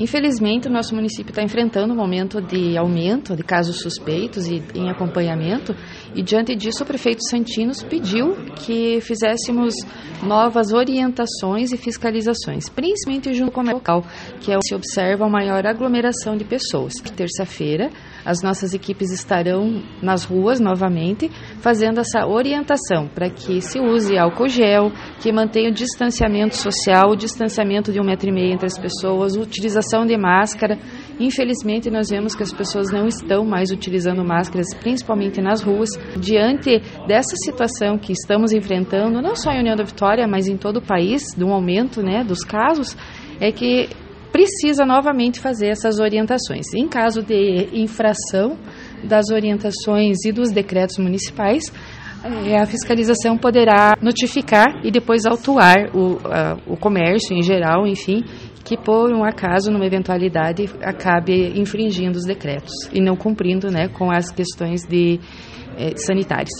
Infelizmente, o nosso município está enfrentando um momento de aumento de casos suspeitos e em acompanhamento, e diante disso, o prefeito Santinos pediu que fizéssemos novas orientações e fiscalizações, principalmente junto com o local, que é onde se observa a maior aglomeração de pessoas. Terça-feira, as nossas equipes estarão nas ruas novamente, fazendo essa orientação para que se use álcool gel, que mantenha o distanciamento social, o distanciamento de um metro e meio entre as pessoas, utilização de máscara. Infelizmente, nós vemos que as pessoas não estão mais utilizando máscaras, principalmente nas ruas. Diante dessa situação que estamos enfrentando, não só em União da Vitória, mas em todo o país, do aumento né, dos casos, é que precisa novamente fazer essas orientações. Em caso de infração das orientações e dos decretos municipais, a fiscalização poderá notificar e depois autuar o, a, o comércio em geral, enfim, que por um acaso, numa eventualidade, acabe infringindo os decretos e não cumprindo né, com as questões de, eh, sanitárias.